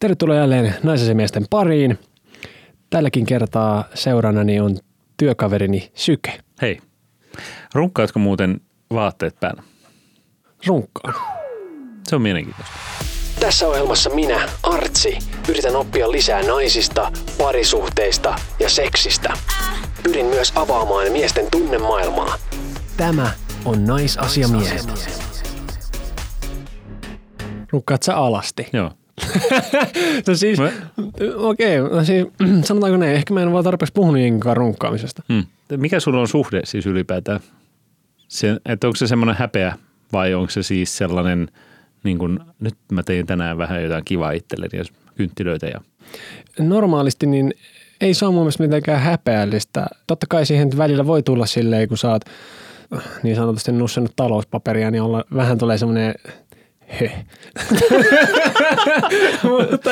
Tervetuloa jälleen naisasemiesten pariin. Tälläkin kertaa seurannani on työkaverini Syke. Hei, runkkaatko muuten vaatteet päällä? Runkkaan. Se on mielenkiintoista. Tässä ohjelmassa minä, Artsi, yritän oppia lisää naisista, parisuhteista ja seksistä. Pyrin myös avaamaan miesten tunnemaailmaa. Tämä on naisasiamiehet. Runkkaat sä alasti? Joo. no siis, okei, no siis, sanotaanko näin, ehkä mä en vaan tarpeeksi puhunut jenkaan runkkaamisesta. Hmm. Mikä sulla on suhde siis ylipäätään? Se, että onko se semmoinen häpeä vai onko se siis sellainen, niin kuin, nyt mä tein tänään vähän jotain kivaa itselleni ja kynttilöitä ja Normaalisti niin ei se ole mun mielestä mitenkään häpeällistä. Totta kai siihen välillä voi tulla silleen, kun sä oot niin sanotusti nussannut talouspaperia, niin olla, vähän tulee semmoinen mutta,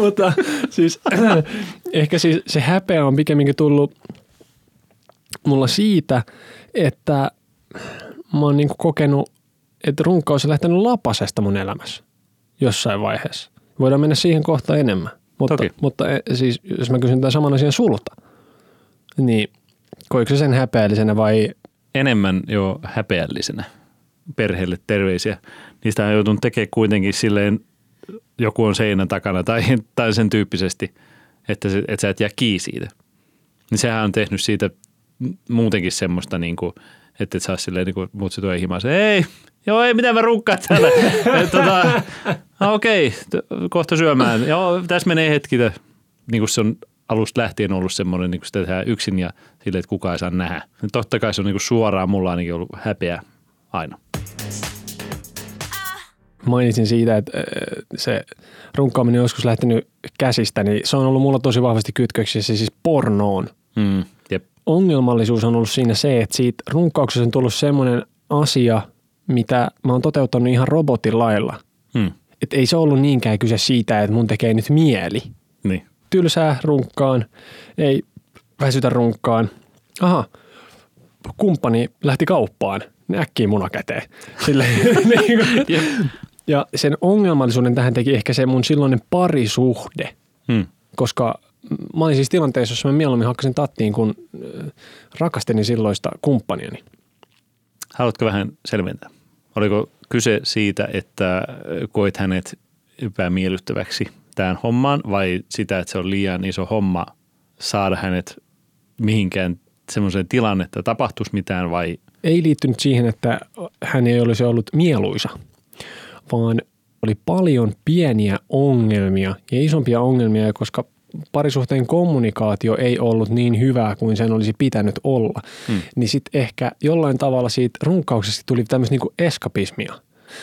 mutta siis ehkä siis se häpeä on pikemminkin tullut mulla siitä, että mä oon niinku kokenut, että runkkaus on lähtenyt lapasesta mun elämässä jossain vaiheessa. Voidaan mennä siihen kohtaan enemmän. Mutta, Toki. mutta e, siis, jos mä kysyn tämän saman asian sulta, niin koiko se sen häpeällisenä vai enemmän jo häpeällisenä perheelle terveisiä. Niistä on joutunut tekemään kuitenkin silleen, joku on seinän takana tai, tai sen tyyppisesti, että, se, että sä et jää kiinni siitä. Niin sehän on tehnyt siitä muutenkin semmoista, niin kuin, että et saa silleen niin kuin mutsi tuo himaan, se, ei, joo ei, mitä mä runkkaan täällä. Et tota, "Ah, okei, t- kohta syömään. Joo, tässä menee hetki. Niin kuin se on alusta lähtien ollut semmoinen, niin kuin sitä tehdään yksin ja silleen, että kukaan ei saa nähdä. Ja totta kai se on niin kuin suoraan, mulla ainakin ollut häpeä aina. Mainitsin siitä, että ö, se runkkaaminen on joskus lähtenyt käsistä, niin se on ollut mulla tosi vahvasti kytköksissä siis pornoon. Mm, jep. Ongelmallisuus on ollut siinä se, että siitä runkkauksessa on tullut semmoinen asia, mitä mä oon toteuttanut ihan robotin lailla. Mm, Että ei se ollut niinkään kyse siitä, että mun tekee nyt mieli. niin. Tylsää runkkaan, ei väsytä runkkaan. Aha, kumppani lähti kauppaan, ne äkkiä muna käteen. Silleen, niin kuin. Ja sen ongelmallisuuden tähän teki ehkä se mun silloinen parisuhde, Mm, koska mä olin siis tilanteessa, jossa mä mieluummin hakkasin tattiin, kun äh, rakastelin silloista kumppaniani. Haluatko vähän selventää? Oliko kyse siitä, että koit hänet epämiellyttäväksi tähän hommaan vai sitä, että se on liian iso homma saada hänet mihinkään semmoiseen tilanne, että tapahtuisi mitään vai Ei liittynyt siihen, että hän ei olisi ollut mieluisa, vaan oli paljon pieniä ongelmia ja isompia ongelmia, koska parisuhteen kommunikaatio ei ollut niin hyvää kuin sen olisi pitänyt olla, Hmm. niin sitten ehkä jollain tavalla siitä runkkauksesta tuli tämmöistä niinku eskapismia.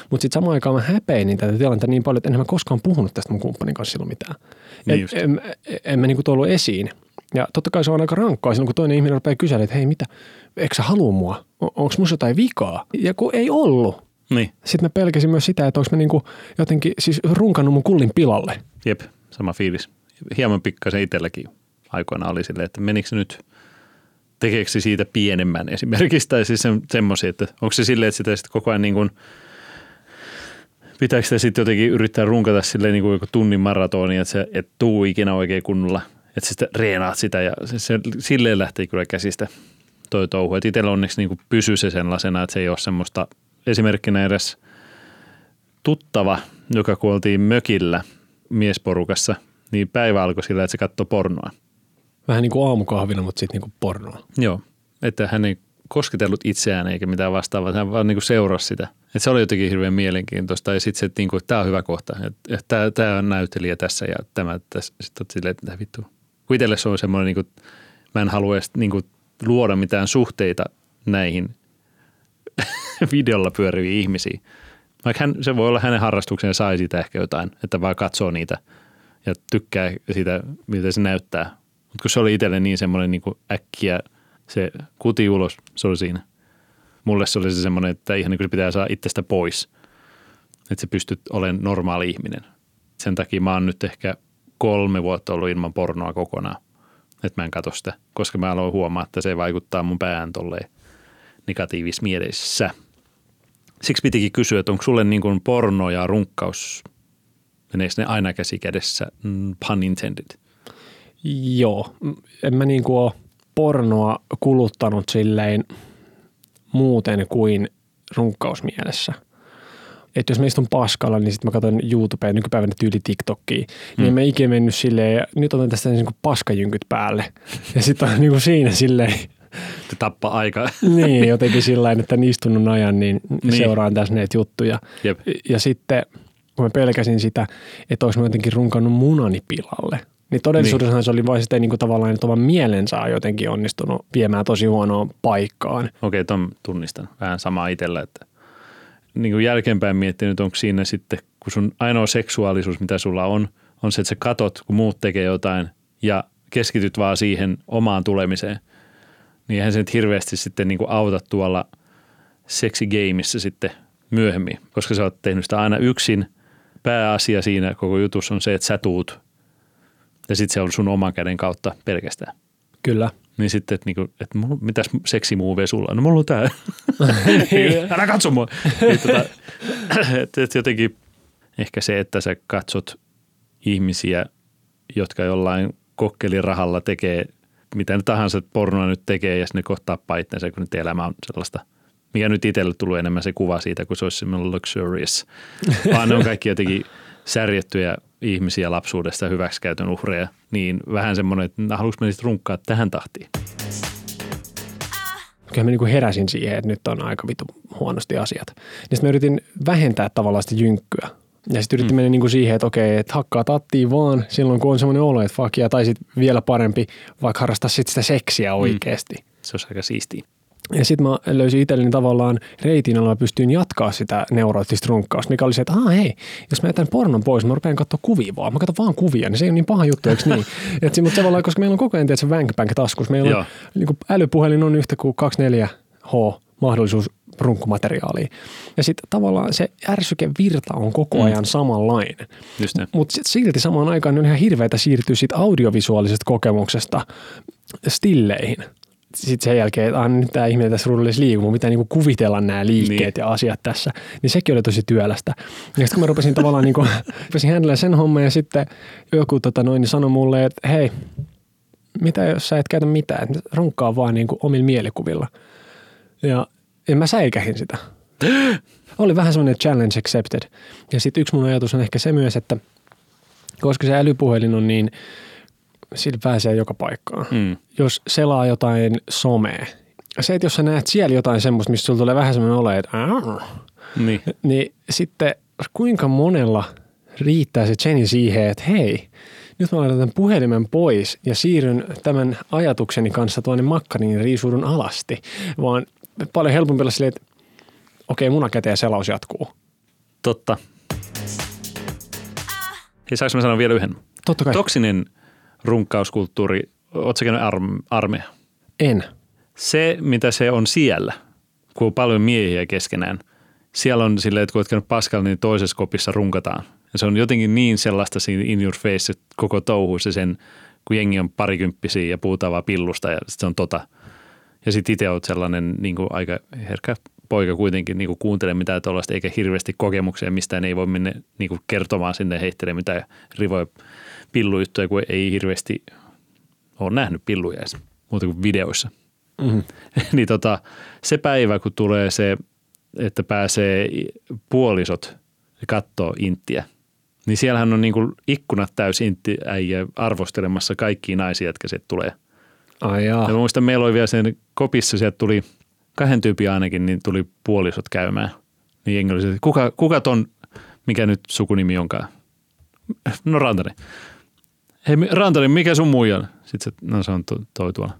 Mutta sitten samaan aikaan mä häpeinin tätä tilannetta niin paljon, että en mä koskaan puhunut tästä mun kumppanin kanssa silloin mitään. Niin Et en, en, en mä niinku tuollut esiin. Ja totta kai se on aika rankkaa silloin, kun toinen ihminen rupeaa kyselemään, että hei mitä, eikö sä halua mua? Onko musta jotain vikaa? Ja kun ei ollut. Niin, Sitten mä pelkäsin myös sitä, että onko mä niinku jotenkin siis runkannut mun kullin pilalle. jep, sama fiilis. Hieman pikkasen itselläkin aikoina oli silleen, että menikö se nyt, tekeekö se siitä pienemmän esimerkiksi, tai siis se, semmoisia, että onko se silleen, että sitä sitten koko ajan niin kuin, pitääkö sitä sitten jotenkin yrittää runkata silleen niin kuin joku tunnin maratoni, että se et tuu ikinä oikein kunnolla, että sitten reenaat sitä ja se, se, silleen lähtee kyllä käsistä toi touhu. Että itsellä onneksi niin pysyy se sellaisena, että se ei ole semmoista esimerkkinä edes tuttava, joka kuoltiin mökillä miesporukassa, niin päivä alkoi sillä, että se katsoi pornoa. Vähän niin kuin aamukahvina, mutta sitten niin kuin pornoa. Joo, että hän ei kosketellut itseään eikä mitään vastaavaa, hän vaan niin kuin seurasi sitä. Että se oli jotenkin hirveän mielenkiintoista ja sitten se, että, niin kuin, että tämä on hyvä kohta, että, tämä, on näyttelijä tässä ja tämä tässä. Sitten silleen, että mitä vittu. Kun itselle se on semmoinen, niin kuin, mä en halua edes niin kuin, luoda mitään suhteita näihin videolla pyöriviin ihmisiin. Vaikka hän, se voi olla hänen harrastuksensa sai siitä ehkä jotain, että vaan katsoo niitä ja tykkää siitä, miltä se näyttää. Mutta kun se oli itselle niin semmoinen niin äkkiä se kuti ulos, se oli siinä. Mulle se oli se semmoinen, että ihan niin kuin se pitää saada itsestä pois. Että se pystyt olemaan normaali ihminen. Sen takia mä oon nyt ehkä kolme vuotta ollut ilman pornoa kokonaan. Että mä en katso sitä, koska mä aloin huomaa, että se vaikuttaa mun päähän tolleen negatiivis mielessä. Siksi pitikin kysyä, että onko sulle niin kuin porno ja runkkaus Meneekö ne aina käsi kädessä, mm, pun intended? Joo, en mä niinku ole pornoa kuluttanut silleen muuten kuin runkkausmielessä. Että jos mä istun paskalla, niin sitten mä katson YouTubea nykypäivänä tyyli TikTokia, mm. niin mä ikinä mennyt silleen, ja nyt otan tästä niin paskajynkyt päälle. Ja sitten on niin kuin siinä silleen, tappaa aikaa. niin, jotenkin sillä että istunut ajan, niin, niin, seuraan tässä näitä juttuja. Jep. Ja sitten kun mä pelkäsin sitä, että olisi mä jotenkin runkannut munani pilalle, niin todellisuudessa niin. se oli vain sitten niin kuin tavallaan, että oman mielensä on jotenkin onnistunut viemään tosi huonoon paikkaan. Okei, ton tunnistan. Vähän sama itsellä, että niin kuin jälkeenpäin miettinyt, onko siinä sitten, kun sun ainoa seksuaalisuus, mitä sulla on, on se, että sä katot, kun muut tekee jotain ja keskityt vaan siihen omaan tulemiseen. Niin eihän se nyt hirveästi sitten niin kuin auta tuolla seksigeimissä sitten myöhemmin, koska sä oot tehnyt sitä aina yksin. Pääasia siinä koko jutussa on se, että sä tuut ja sitten se on sun oman käden kautta pelkästään. Kyllä. Niin sitten, että, niinku, että mulla, mitäs seksimuoveja sulla on? No mulla on tää. Älä katso mua. Niin, tota, että, että jotenkin ehkä se, että sä katsot ihmisiä, jotka jollain kokkelirahalla tekee mitä tahansa pornoa nyt tekee ja ne kohtaa itsensä, kun nyt elämä on sellaista, mikä nyt itselle tullut enemmän se kuva siitä, kun se olisi semmoinen luxurious. Vaan ne on kaikki jotenkin särjettyjä ihmisiä lapsuudesta hyväksikäytön uhreja, niin vähän semmoinen, että haluaisin mä runkkaa tähän tahtiin. Kyllä mä niin heräsin siihen, että nyt on aika vitu huonosti asiat. Niin sitten mä yritin vähentää tavallaan sitä jynkkyä. Ja sitten yritin mm. mennä niin kuin siihen, että okei, että hakkaa tattiin vaan silloin, kun on semmoinen olo, että fuck yeah, tai sitten vielä parempi, vaikka harrastaa sitten sitä seksiä oikeasti. Mm. Se olisi aika siistiä. Ja sitten mä löysin itselleni tavallaan reitin, jolla pystyin jatkaa sitä neuroottista runkkausta, mikä oli se, että hei, jos mä jätän pornon pois, mä rupean katsoa kuvia vaan. Mä katson vaan kuvia, niin se ei ole niin paha juttu, eikö niin? Et, mutta tavallaan, koska meillä on koko ajan se Vank taskussa, meillä on niin älypuhelin on yhtä kuin 24H mahdollisuus runkkumateriaalia. Ja sitten tavallaan se ärsykevirta on koko mm. ajan mm. samanlainen. Mutta silti samaan aikaan on ihan hirveätä siirtyä siitä audiovisuaalisesta kokemuksesta stilleihin sitten sen jälkeen, että nyt tämä ihminen tässä ruudullisesti liikkuu, mun pitää niinku kuvitella nämä liikkeet niin. ja asiat tässä, niin sekin oli tosi työlästä. Ja sitten kun mä rupesin tavallaan niinku, rupesin hänellä sen homman ja sitten joku tota noin, niin sanoi mulle, että hei, mitä jos sä et käytä mitään, että runkkaa vaan niinku omilla mielikuvilla. Ja en mä säikähin sitä. oli vähän semmoinen challenge accepted. Ja sitten yksi mun ajatus on ehkä se myös, että koska se älypuhelin on niin – sillä pääsee joka paikkaan. Mm. Jos selaa jotain somea, se, että jos sä näet siellä jotain semmoista, missä sulla tulee vähän semmoinen olo, että niin. niin sitten kuinka monella riittää se Jenny siihen, että hei, nyt mä laitan tämän puhelimen pois ja siirryn tämän ajatukseni kanssa tuonne makkarin riisuudun alasti, vaan paljon helpompi olla silleen, että okei, munakäteen selaus jatkuu. Totta. Hei, saanko mä sanoa vielä yhden? Totta kai. Toksinen runkkauskulttuuri, ootko käynyt arm, armeija? En. Se, mitä se on siellä, kun on paljon miehiä keskenään, siellä on silleen, että kun oot käynyt paskalla, niin toisessa kopissa runkataan. Ja se on jotenkin niin sellaista siinä in your face, että koko touhu se sen, kun jengi on parikymppisiä ja puhutaan vaan pillusta ja se on tota. Ja sitten itse oot sellainen niin kuin aika herkkä poika kuitenkin niin kuin kuuntele mitään tuollaista, eikä hirveästi kokemuksia, mistä ei voi mennä niin kuin kertomaan sinne heittelemään mitään rivoja pillujuttuja, kun ei hirveästi ole nähnyt pilluja edes, muuta kuin videoissa. Mm-hmm. niin tota, se päivä, kun tulee se, että pääsee puolisot kattoo inttiä, niin siellähän on niin kuin ikkunat täys inttiäijä arvostelemassa kaikkia naisia, jotka sieltä tulee. Ai jaa. Ja mä muistan, meillä oli vielä sen kopissa, sieltä tuli kahden tyypin ainakin, niin tuli puolisot käymään. Niin jengi oli se, kuka, kuka ton, mikä nyt sukunimi onkaan? No Rantanen hei Rantanen, mikä sun muija on? Sitten se, no se on toi tuolla.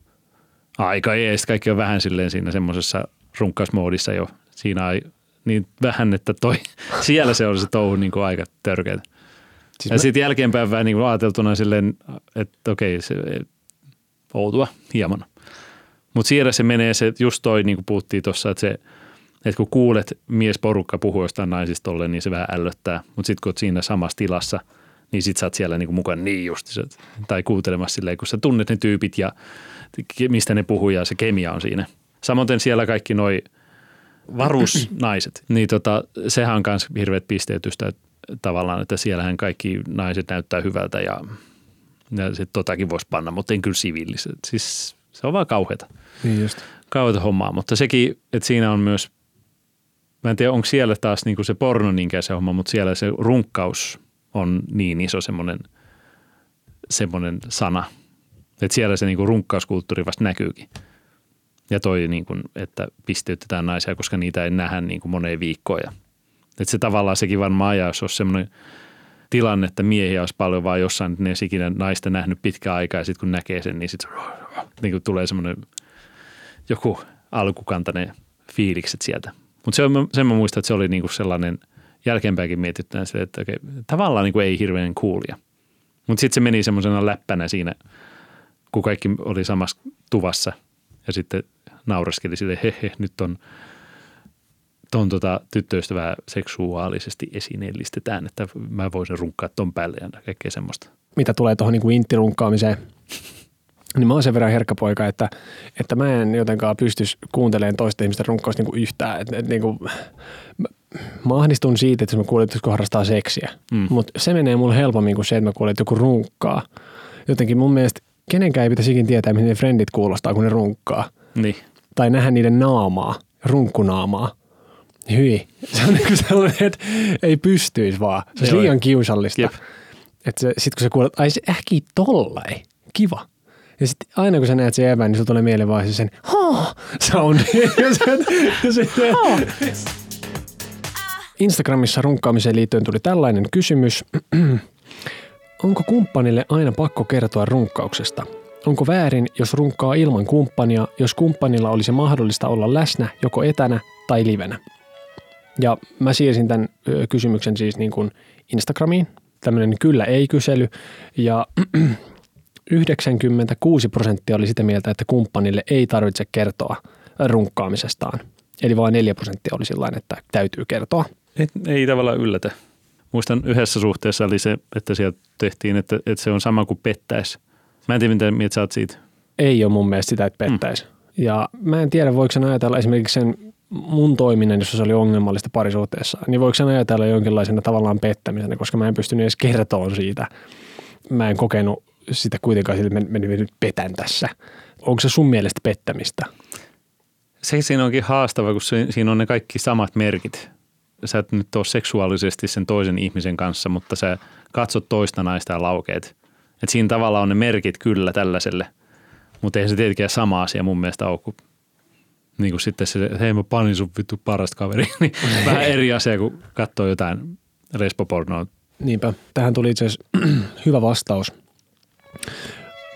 Aika ei, sitten kaikki on vähän silleen siinä semmoisessa runkkausmoodissa jo. Siinä ei niin vähän, että toi, siellä se on se touhu niin kuin aika törkeä. Siis ja mä... sitten jälkeenpäin vähän niin ajateltuna silleen, että okei, se outoa hieman. Mutta siellä se menee se, just toi niin kuin puhuttiin tuossa, että se, että kun kuulet miesporukka puhua jostain naisista niin se vähän ällöttää. Mutta sitten kun oot siinä samassa tilassa – niin sit sä oot siellä niinku mukaan niin just, tai kuuntelemassa silleen, kun sä tunnet ne tyypit ja mistä ne puhuu ja se kemia on siinä. Samoin siellä kaikki noi varusnaiset, niin tota, sehän on myös hirveät pisteytystä, että tavallaan, että siellähän kaikki naiset näyttää hyvältä ja, ja sitten totakin voisi panna, mutta en kyllä siviilissä. Siis se on vaan kauheata. Niin just. Kauheata hommaa, mutta sekin, että siinä on myös, mä en tiedä onko siellä taas niin kuin se porno se homma, mutta siellä se runkkaus on niin iso semmoinen, semmoinen sana, että siellä se niin kuin runkkauskulttuuri vasta näkyykin. Ja toi, niin kuin, että pisteytetään naisia, koska niitä ei nähdä kuin moneen viikkoon. Että se tavallaan sekin varmaan ajaa, jos olisi semmoinen tilanne, että miehiä olisi paljon vaan jossain, että ne ei ikinä naista nähnyt pitkään aikaa ja sitten kun näkee sen, niin sitten niin tulee semmoinen joku alkukantainen fiilikset sieltä. Mutta se sen mä muistan, että se oli niin kuin sellainen jälkeenpäinkin mietittynä, että okei, tavallaan niin kuin ei hirveän kuulia. Mutta sitten se meni semmoisena läppänä siinä, kun kaikki oli samassa tuvassa ja sitten naureskeli sille, he, he nyt on, ton tota, tyttöystävää seksuaalisesti esineellistetään, että mä voisin runkkaa ton päälle ja kaikkea semmoista. Mitä tulee tuohon niin inttirunkkaamiseen, niin mä oon sen verran herkkä poika, että, että mä en jotenkaan pystyisi kuuntelemaan toista ihmisten runkkausta niin kuin yhtään. Et, et, niin kuin, mä, mä ahdistun siitä, että jos mä kuulen, että joku harrastaa seksiä. Mm. Mutta se menee mulle helpommin kuin se, että mä kuulen, että joku runkkaa. Jotenkin mun mielestä kenenkään ei pitäisi ikin tietää, miten ne frendit kuulostaa, kun ne runkkaa. Niin. Tai nähdä niiden naamaa, runkkunaamaa. Hyi. Se on niin sellainen, että ei pystyisi vaan. Se on liian kiusallista. Sitten kun sä kuulet, ai se ähkii tollai. Kiva. Ja sitten aina kun sä näet sen evän, niin sulla tulee mieleen vaan sen ha soundi. Instagramissa runkkaamiseen liittyen tuli tällainen kysymys. Onko kumppanille aina pakko kertoa runkkauksesta? Onko väärin, jos runkkaa ilman kumppania, jos kumppanilla olisi mahdollista olla läsnä joko etänä tai livenä? Ja mä siirsin tämän kysymyksen siis niin kuin Instagramiin, tämmöinen kyllä-ei-kysely, ja 96 prosenttia oli sitä mieltä, että kumppanille ei tarvitse kertoa runkkaamisestaan. Eli vain 4 prosenttia oli sillä että täytyy kertoa. Ei, ei tavallaan yllätä. Muistan yhdessä suhteessa oli se, että sieltä tehtiin, että, että se on sama kuin pettäisi. Mä en tiedä, mitä mieltä sä oot siitä. Ei ole mun mielestä sitä, että pettäisi. Mm. Ja mä en tiedä, voiko sen ajatella esimerkiksi sen mun toiminnan, jos se oli ongelmallista parisuhteessa, niin voiko sen ajatella jonkinlaisena tavallaan pettämisenä, koska mä en pystynyt edes kertoa siitä. Mä en kokenut sitä kuitenkaan että mä, mä nyt petän tässä. Onko se sun mielestä pettämistä? Se siinä onkin haastava, kun se, siinä on ne kaikki samat merkit. Sä et nyt ole seksuaalisesti sen toisen ihmisen kanssa, mutta sä katsot toista naista ja laukeet. Et siinä tavalla on ne merkit kyllä tällaiselle, mutta eihän se tietenkään sama asia mun mielestä ole kuin, niin kuin sitten se, että hei mä panin sun vittu parasta kaveri. niin vähän eri asia kuin katsoo jotain lesbopornoa. Niinpä. Tähän tuli itse asiassa hyvä vastaus –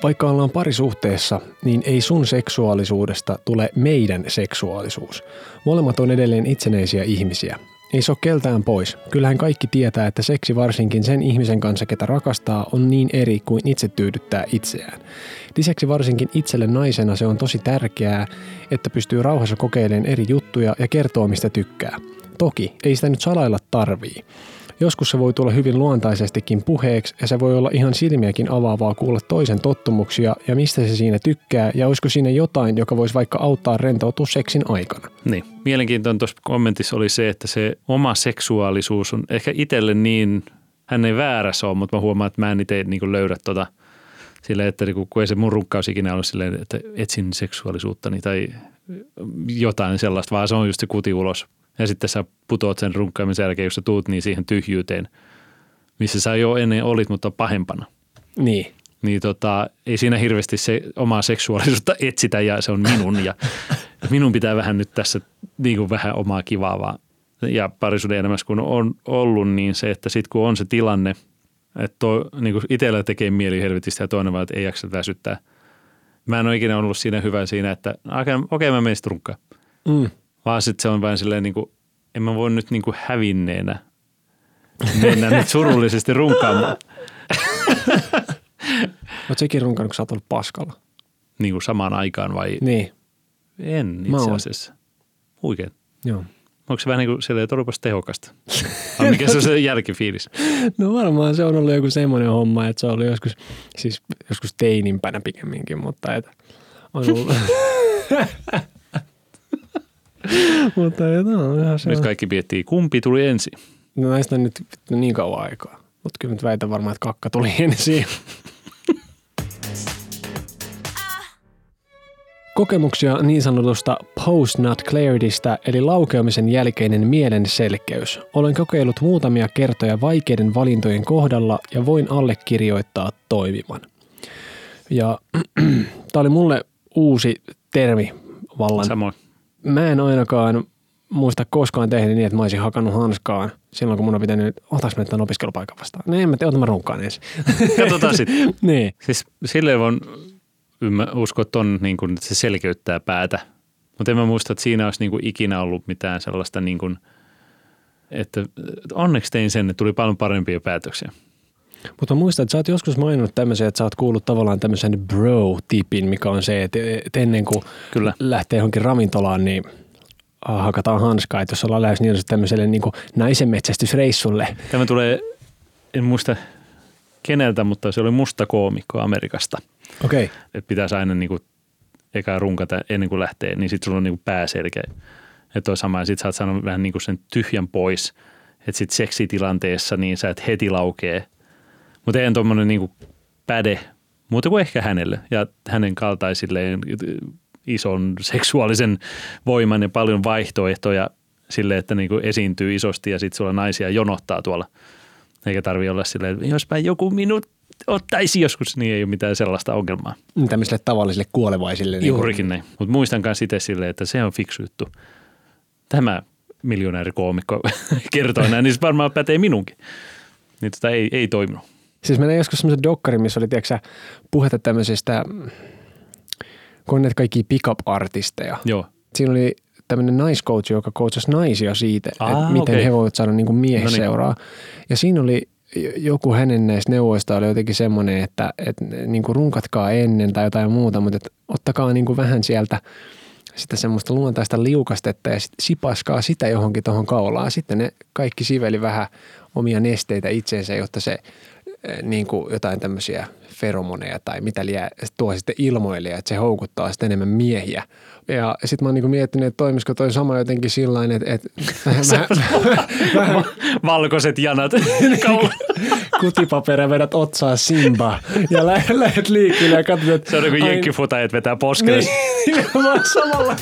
vaikka ollaan parisuhteessa, niin ei sun seksuaalisuudesta tule meidän seksuaalisuus. Molemmat on edelleen itsenäisiä ihmisiä. Ei se ole keltään pois. Kyllähän kaikki tietää, että seksi varsinkin sen ihmisen kanssa, ketä rakastaa, on niin eri kuin itse tyydyttää itseään. Lisäksi varsinkin itselle naisena se on tosi tärkeää, että pystyy rauhassa kokeilemaan eri juttuja ja kertoo mistä tykkää. Toki, ei sitä nyt salailla tarvii. Joskus se voi tulla hyvin luontaisestikin puheeksi ja se voi olla ihan silmiäkin avaavaa kuulla toisen tottumuksia ja mistä se siinä tykkää ja olisiko siinä jotain, joka voisi vaikka auttaa rentoutua seksin aikana. Niin. Mielenkiintoinen tuossa kommentissa oli se, että se oma seksuaalisuus on ehkä itselle niin, hän ei väärässä ole, mutta mä huomaan, että mä en itse niin löydä tota sille, että niin kun ei se mun runkkaus ikinä ollut silleen, että etsin seksuaalisuuttani tai jotain sellaista, vaan se on just se kuti ulos ja sitten sä putoat sen runkkaamisen jälkeen, jos sä tuut niin siihen tyhjyyteen, missä sä jo ennen olit, mutta pahempana. Niin. Niin tota, ei siinä hirveästi se omaa seksuaalisuutta etsitä ja se on minun ja minun pitää vähän nyt tässä niin kuin vähän omaa kivaa vaan. Ja parisuuden elämässä kun on ollut, niin se, että sitten kun on se tilanne, että to, niin kuin itsellä tekee mieli helvetistä ja toinen vaan, että ei jaksa väsyttää. Mä en ole ikinä ollut siinä hyvä siinä, että okei, okay, mä menen sitten Mm. Vaan sitten se on vain silleen niin kuin, en mä voi nyt niin kuin hävinneenä mennä nyt surullisesti runkaamaan. Oletko sekin runkannut, kun sä oot ollut paskalla? Niin kuin samaan aikaan vai? Niin. En itse asiassa. Huikeet. Joo. Onko se vähän niin kuin silleen, että olipas tehokasta? Vai mikä se on se jälkifiilis? No varmaan se on ollut joku semmoinen homma, että se oli joskus, siis joskus teinimpänä pikemminkin, mutta että on ollut... Mutta no, ihan se Nyt kaikki miettii, kumpi tuli ensin. No näistä on nyt niin kauan aikaa. Mutta kyllä nyt väitän varmaan, että kakka tuli ensin. Kokemuksia niin sanotusta post-nut claritystä eli laukeamisen jälkeinen mielen selkeys. Olen kokeillut muutamia kertoja vaikeiden valintojen kohdalla ja voin allekirjoittaa toimivan. Ja tämä oli mulle uusi termi vallan. Samoin. Mä en ainakaan muista koskaan tehnyt niin, että mä olisin hakannut hanskaan silloin, kun mun on pitänyt, otaks mä tämän opiskelupaikan vastaan? No en mä tiedä, mä runkkaan ensin. Katsotaan sitten. niin. Siis silleen voin ymmä, uskoa, että, on, niin kuin, että se selkeyttää päätä. Mutta en mä muista, että siinä olisi niin kuin ikinä ollut mitään sellaista, niin kuin, että onneksi tein sen, että tuli paljon parempia päätöksiä. Mutta muistan, että sä oot joskus maininnut tämmöisen, että sä oot kuullut tavallaan tämmöisen bro-tipin, mikä on se, että, ennen kuin Kyllä. lähtee johonkin ravintolaan, niin hakataan hanskaa, että jos ollaan lähes niin tämmöiselle niin kuin naisenmetsästysreissulle. Tämä tulee, en muista keneltä, mutta se oli musta koomikko Amerikasta. Okei. Okay. Että pitäisi aina niin kuin eka runkata ennen kuin lähtee, niin sitten sulla on niin kuin pää selkeä. Että on sama, ja sitten sä oot saanut vähän niin kuin sen tyhjän pois, että sitten seksitilanteessa niin sä et heti laukee. Mutta ei tuommoinen niin kuin päde, muuta kuin ehkä hänelle ja hänen kaltaisilleen ison seksuaalisen voiman ja paljon vaihtoehtoja sille, että niin kuin esiintyy isosti ja sitten sulla naisia jonottaa tuolla. Eikä tarvi olla silleen, että jospa joku minut ottaisi joskus, niin ei ole mitään sellaista ongelmaa. Tämmöisille tavallisille kuolevaisille. niin kuin- Juurikin näin. Mutta muistan myös itse silleen, että se on fiksu juttu. Tämä miljonäärikoomikko kertoo näin, niin se varmaan pätee minunkin. Niin tota ei, ei toiminut. Siis mä näin joskus semmoisen dokkarin, missä oli tiedätkö, sä, puhetta tämmöisistä, kun näitä kaikki pick-up-artisteja. Joo. Siinä oli tämmöinen naiscoach, joka coachasi naisia siitä, Aa, että miten okei. he voivat saada niin miehen No niin. seuraa. Ja siinä oli joku hänen näistä neuvoista oli jotenkin semmoinen, että, että niin kuin runkatkaa ennen tai jotain muuta, mutta että ottakaa niin kuin vähän sieltä sitä semmoista luontaista liukastetta ja sit sipaskaa sitä johonkin tuohon kaulaan. Sitten ne kaikki siveli vähän omia nesteitä itseensä, jotta se niin kuin jotain tämmöisiä feromoneja tai mitä liian tuo sitten ilmoille, että se houkuttaa sitten enemmän miehiä. Ja sitten mä oon niin miettinyt, että toimisiko toi sama jotenkin sillä että, että vähän, Valkoiset janat kaula. kutipaperia vedät otsaa Simba ja lä- lähdet liikkeelle ja katsot, että Se on niin kuin jenkkifutajat vetää poskelle. Niin, samalla.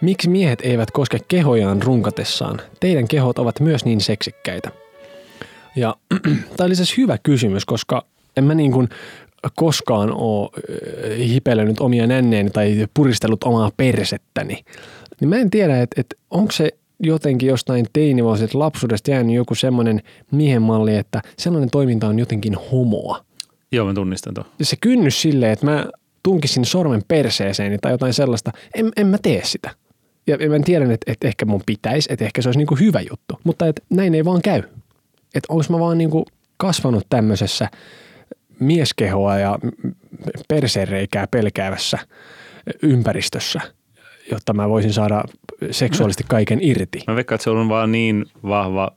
Miksi miehet eivät koske kehojaan runkatessaan? Teidän kehot ovat myös niin seksikkäitä. Ja tämä oli siis hyvä kysymys, koska en mä niin kuin koskaan ole äh, hipelönyt omia nänneeni tai puristellut omaa persettäni. Niin mä en tiedä, että, että onko se jotenkin jostain teinivuosilta lapsuudesta jäänyt joku semmoinen miehen malli, että sellainen toiminta on jotenkin homoa Joo, mä tunnistan tuon. se kynnys silleen, että mä tunkisin sormen perseeseeni tai jotain sellaista, en, en mä tee sitä. Ja mä tiedän, että, että ehkä mun pitäisi, että ehkä se olisi niinku hyvä juttu, mutta että näin ei vaan käy. Että onko mä vaan niinku kasvanut tämmöisessä mieskehoa ja persereikää pelkäävässä ympäristössä, jotta mä voisin saada seksuaalisesti kaiken irti. Mä veikkaan, että se on vaan niin vahva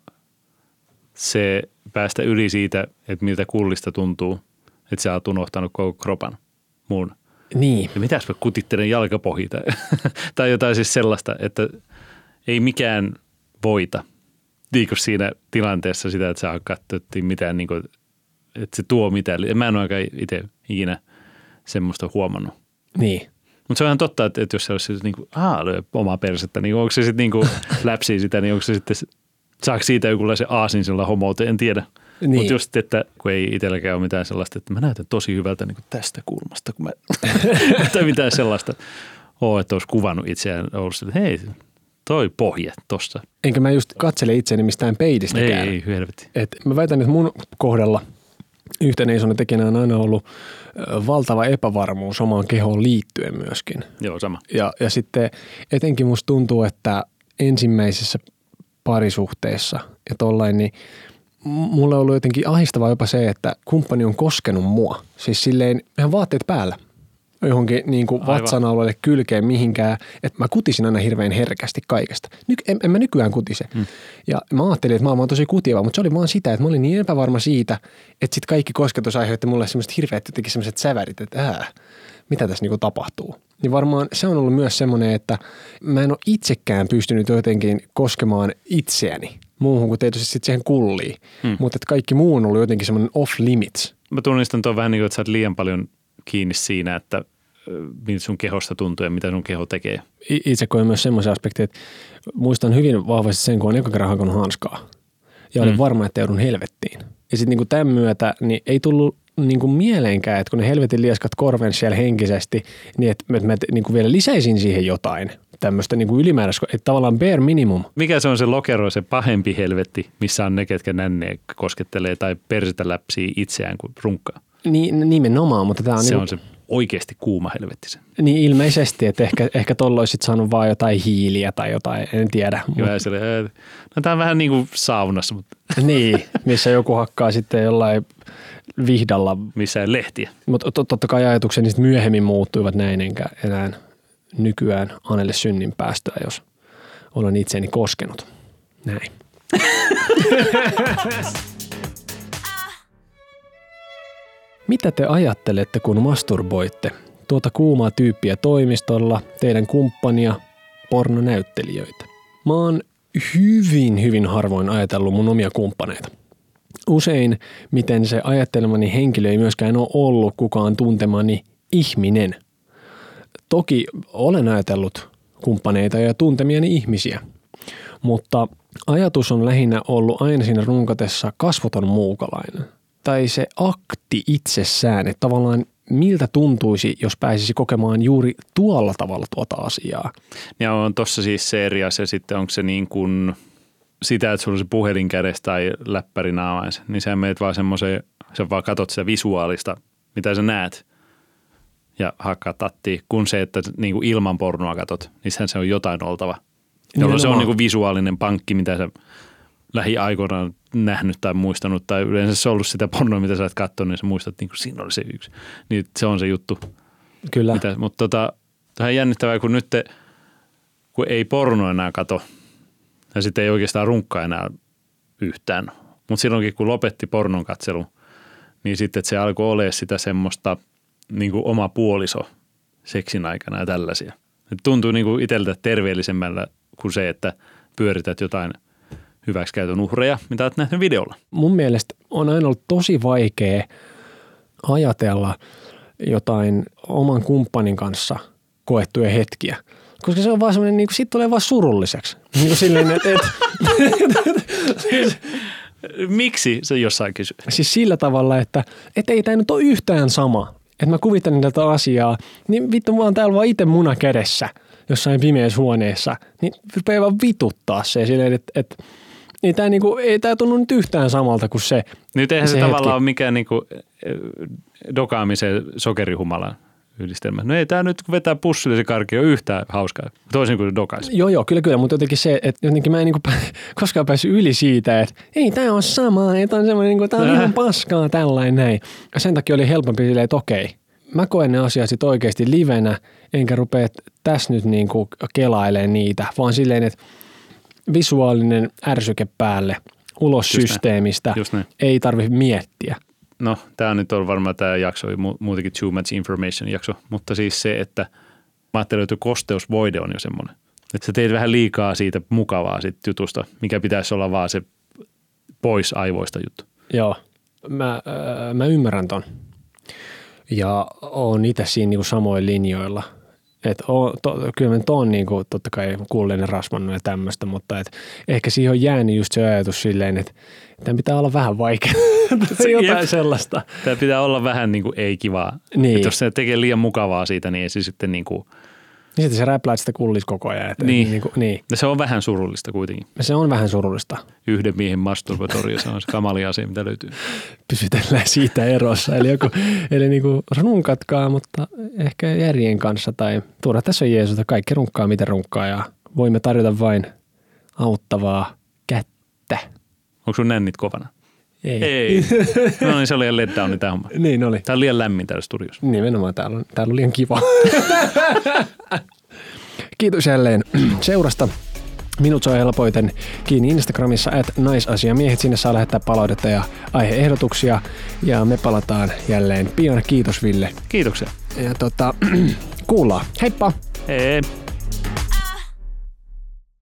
se päästä yli siitä, että miltä kullista tuntuu, että sä oot unohtanut koko kropan muun. Niin, Ja mitäs mä kutittelen jalkapohjia tai, tai jotain siis sellaista, että ei mikään voita niin kuin siinä tilanteessa sitä, että sä katsottiin mitään, niin kuin, että se tuo mitään. Mä en ole aika itse ikinä semmoista huomannut. niin. Mutta se on ihan totta, että, että jos se olisi niin kuin, aah, lyö omaa persettä, niin onko se sitten niin kuin läpsii sitä, niin onko se sitten, saako siitä jokinlaisen aasin sillä homouteen, en tiedä. Niin. Mutta just, että kun ei itselläkään ole mitään sellaista, että mä näytän tosi hyvältä niin kuin tästä kulmasta, kun mä, tai mitään sellaista ole, että olisi kuvannut itseään, ollut sille, että hei, toi pohje tossa. Enkä mä just katsele itseäni mistään Ei, peidistäkään. ei, helvetti. Et mä väitän, että mun kohdalla yhtenä isona tekijänä on aina ollut valtava epävarmuus omaan kehoon liittyen myöskin. Joo, sama. Ja, ja sitten etenkin musta tuntuu, että ensimmäisessä parisuhteessa ja tollain, niin mulle on ollut jotenkin ahistavaa jopa se, että kumppani on koskenut mua. Siis silleen ihan vaatteet päällä johonkin niin kuin Aivan. vatsan alueelle kylkeen mihinkään, että mä kutisin aina hirveän herkästi kaikesta. Nyky- en, en mä nykyään kutise. Hmm. Ja mä ajattelin, että mä oon tosi kutiva, mutta se oli vaan sitä, että mä olin niin epävarma siitä, että sit kaikki kosketus aiheutti mulle semmoiset hirveät jotenkin semmoiset sävärit, että ää, mitä tässä niinku tapahtuu. Niin varmaan se on ollut myös semmoinen, että mä en ole itsekään pystynyt jotenkin koskemaan itseäni muuhun kuin tietysti sitten siihen kulliin. Hmm. Mutta että kaikki muu on ollut jotenkin semmoinen off limits. Mä tunnistan tuon vähän niin kuin, että sä oot liian paljon kiinni siinä, että miltä sun kehosta tuntuu ja mitä sun keho tekee. Itse koen myös semmoisen aspektin, että muistan hyvin vahvasti sen, kun on eka kerran hakannut hanskaa. Ja olin mm. varma, että joudun helvettiin. Ja sitten niin tämän myötä niin ei tullut niin kuin mieleenkään, että kun ne helvetin lieskat korven siellä henkisesti, niin että mä, mä niin kuin vielä lisäisin siihen jotain tämmöistä niin kuin ylimääräistä, että tavallaan bare minimum. Mikä se on se lokero, se pahempi helvetti, missä on ne, ketkä nänne koskettelee tai persitä läpsii itseään kuin runkkaa? Niin, nimenomaan, mutta tämä on... Se niin, on se oikeasti kuuma helvetti se. Niin ilmeisesti, että ehkä, ehkä tuolla olisit saanut vaan jotain hiiliä tai jotain, en tiedä. Joo, mutta... oli, no tämä on vähän niin kuin saunassa. Mutta... Niin, missä joku hakkaa sitten jollain vihdalla. Missä lehtiä. Mutta tot, totta kai ajatukseni myöhemmin muuttuivat näin, enkä enää nykyään anelle synnin päästöä, jos olen itseni koskenut. Näin. Mitä te ajattelette, kun masturboitte? Tuota kuumaa tyyppiä toimistolla, teidän kumppania, pornonäyttelijöitä. Mä oon hyvin, hyvin harvoin ajatellut mun omia kumppaneita. Usein, miten se ajattelemani henkilö ei myöskään ole ollut kukaan tuntemani ihminen. Toki olen ajatellut kumppaneita ja tuntemiani ihmisiä, mutta ajatus on lähinnä ollut aina siinä runkotessa kasvoton muukalainen – tai se akti itsessään, että tavallaan miltä tuntuisi, jos pääsisi kokemaan juuri tuolla tavalla tuota asiaa. Ja on tuossa siis se eri asia sitten, onko se niin kuin sitä, että sulla on se puhelin kädessä tai läppäri naamaissa, niin sä meet vaan semmoiseen, sä vaan katot sitä visuaalista, mitä sä näet ja hakkaa tatti, kun se, että niin kuin ilman pornoa katot, niin sehän se on jotain oltava. Jolloin se on niin kuin visuaalinen pankki, mitä sä lähiaikoina nähnyt tai muistanut, tai yleensä se on ollut sitä pornoa, mitä sä et katsonut, niin sä muistat, että niin kuin siinä oli se yksi. Niin se on se juttu. Kyllä. Mitä, mutta tota, tähän jännittävää, kun nyt te, kun ei porno enää kato, ja sitten ei oikeastaan runkkaa enää yhtään. Mutta silloinkin, kun lopetti pornon katselu, niin sitten että se alkoi olemaan sitä semmoista niin kuin oma puoliso seksin aikana ja tällaisia. Et tuntuu niin kuin itseltä terveellisemmällä kuin se, että pyörität jotain – hyväksikäytön uhreja, mitä olet nähnyt videolla? Mun mielestä on aina ollut tosi vaikea ajatella jotain oman kumppanin kanssa koettuja hetkiä. Koska se on vaan semmoinen, niin kuin, siitä tulee vaan surulliseksi. Niin kuin silleen, että, et, siis, Miksi se jossain kysyy? Siis sillä tavalla, että, että ei tämä nyt ole yhtään sama. Että mä kuvittelen tätä asiaa, niin vittu mä oon täällä vaan itse muna kädessä jossain pimeässä huoneessa. Niin rupeaa vaan vituttaa se silleen, että, että niin tämä niinku, ei tämä tunnu nyt yhtään samalta kuin se Nyt eihän se, se tavallaan ole mikään niinku eh, dokaamisen sokerihumalan yhdistelmä. No ei tämä nyt, kun vetää pussille se karki, on yhtään hauskaa, toisin kuin dokais. Joo, joo, kyllä, kyllä, mutta jotenkin se, että jotenkin mä en niinku koskaan päässyt yli siitä, että ei tämä ole sama, että on semmoinen, niinku, tämä on ihan paskaa tällainen näin. Ja sen takia oli helpompi silleen, että okei, mä koen ne asiat sitten oikeasti livenä, enkä rupea tässä nyt niinku kelailemaan niitä, vaan silleen, että visuaalinen ärsyke päälle ulos Just systeemistä. Ei tarvitse miettiä. No, tämä nyt on varmaan tämä jakso, muutenkin too much information jakso, mutta siis se, että mä ajattelin, että kosteusvoide on jo semmoinen. Että sä teet vähän liikaa siitä mukavaa siitä jutusta, mikä pitäisi olla vaan se pois aivoista juttu. Joo, mä, äh, mä ymmärrän ton. Ja on itse siinä niinku samoin linjoilla – et o, to, kyllä mä tuon niin kuin, totta kai kuullinen rasvannut ja tämmöistä, mutta et ehkä siihen on jäänyt just se ajatus silleen, että tämä pitää olla vähän vaikea. jotain Jep. sellaista. Tämä pitää olla vähän niin kuin ei kivaa. Niin. Että jos se tekee liian mukavaa siitä, niin ei se sitten niin kuin – niin sitten se räpläät sitä kullis koko ajan. Että niin. Niin, kuin, niin. Ja se on vähän surullista kuitenkin. Se on vähän surullista. Yhden miehen masturbatorio, se on se kamali asia, mitä löytyy. Pysytellään siitä erossa. Eli, joku, eli niin kuin runkatkaa, mutta ehkä järjen kanssa. Tai tuoda tässä on Jeesus, että kaikki runkkaa, miten runkkaa. Ja voimme tarjota vain auttavaa kättä. Onko sun nännit kovana? Ei. Ei. No niin, se oli liian letdowni tämä homma. Niin oli. Tämä on liian lämmin täällä studiossa. Nimenomaan, täällä on, täällä on liian kiva. Kiitos jälleen seurasta. Minut saa helpoiten kiinni Instagramissa, että naisasiamiehet. Sinne saa lähettää palautetta ja aiheehdotuksia. Ja me palataan jälleen pian. Kiitos Ville. Kiitoksia. ja tota, kuullaan. Heippa! Hei.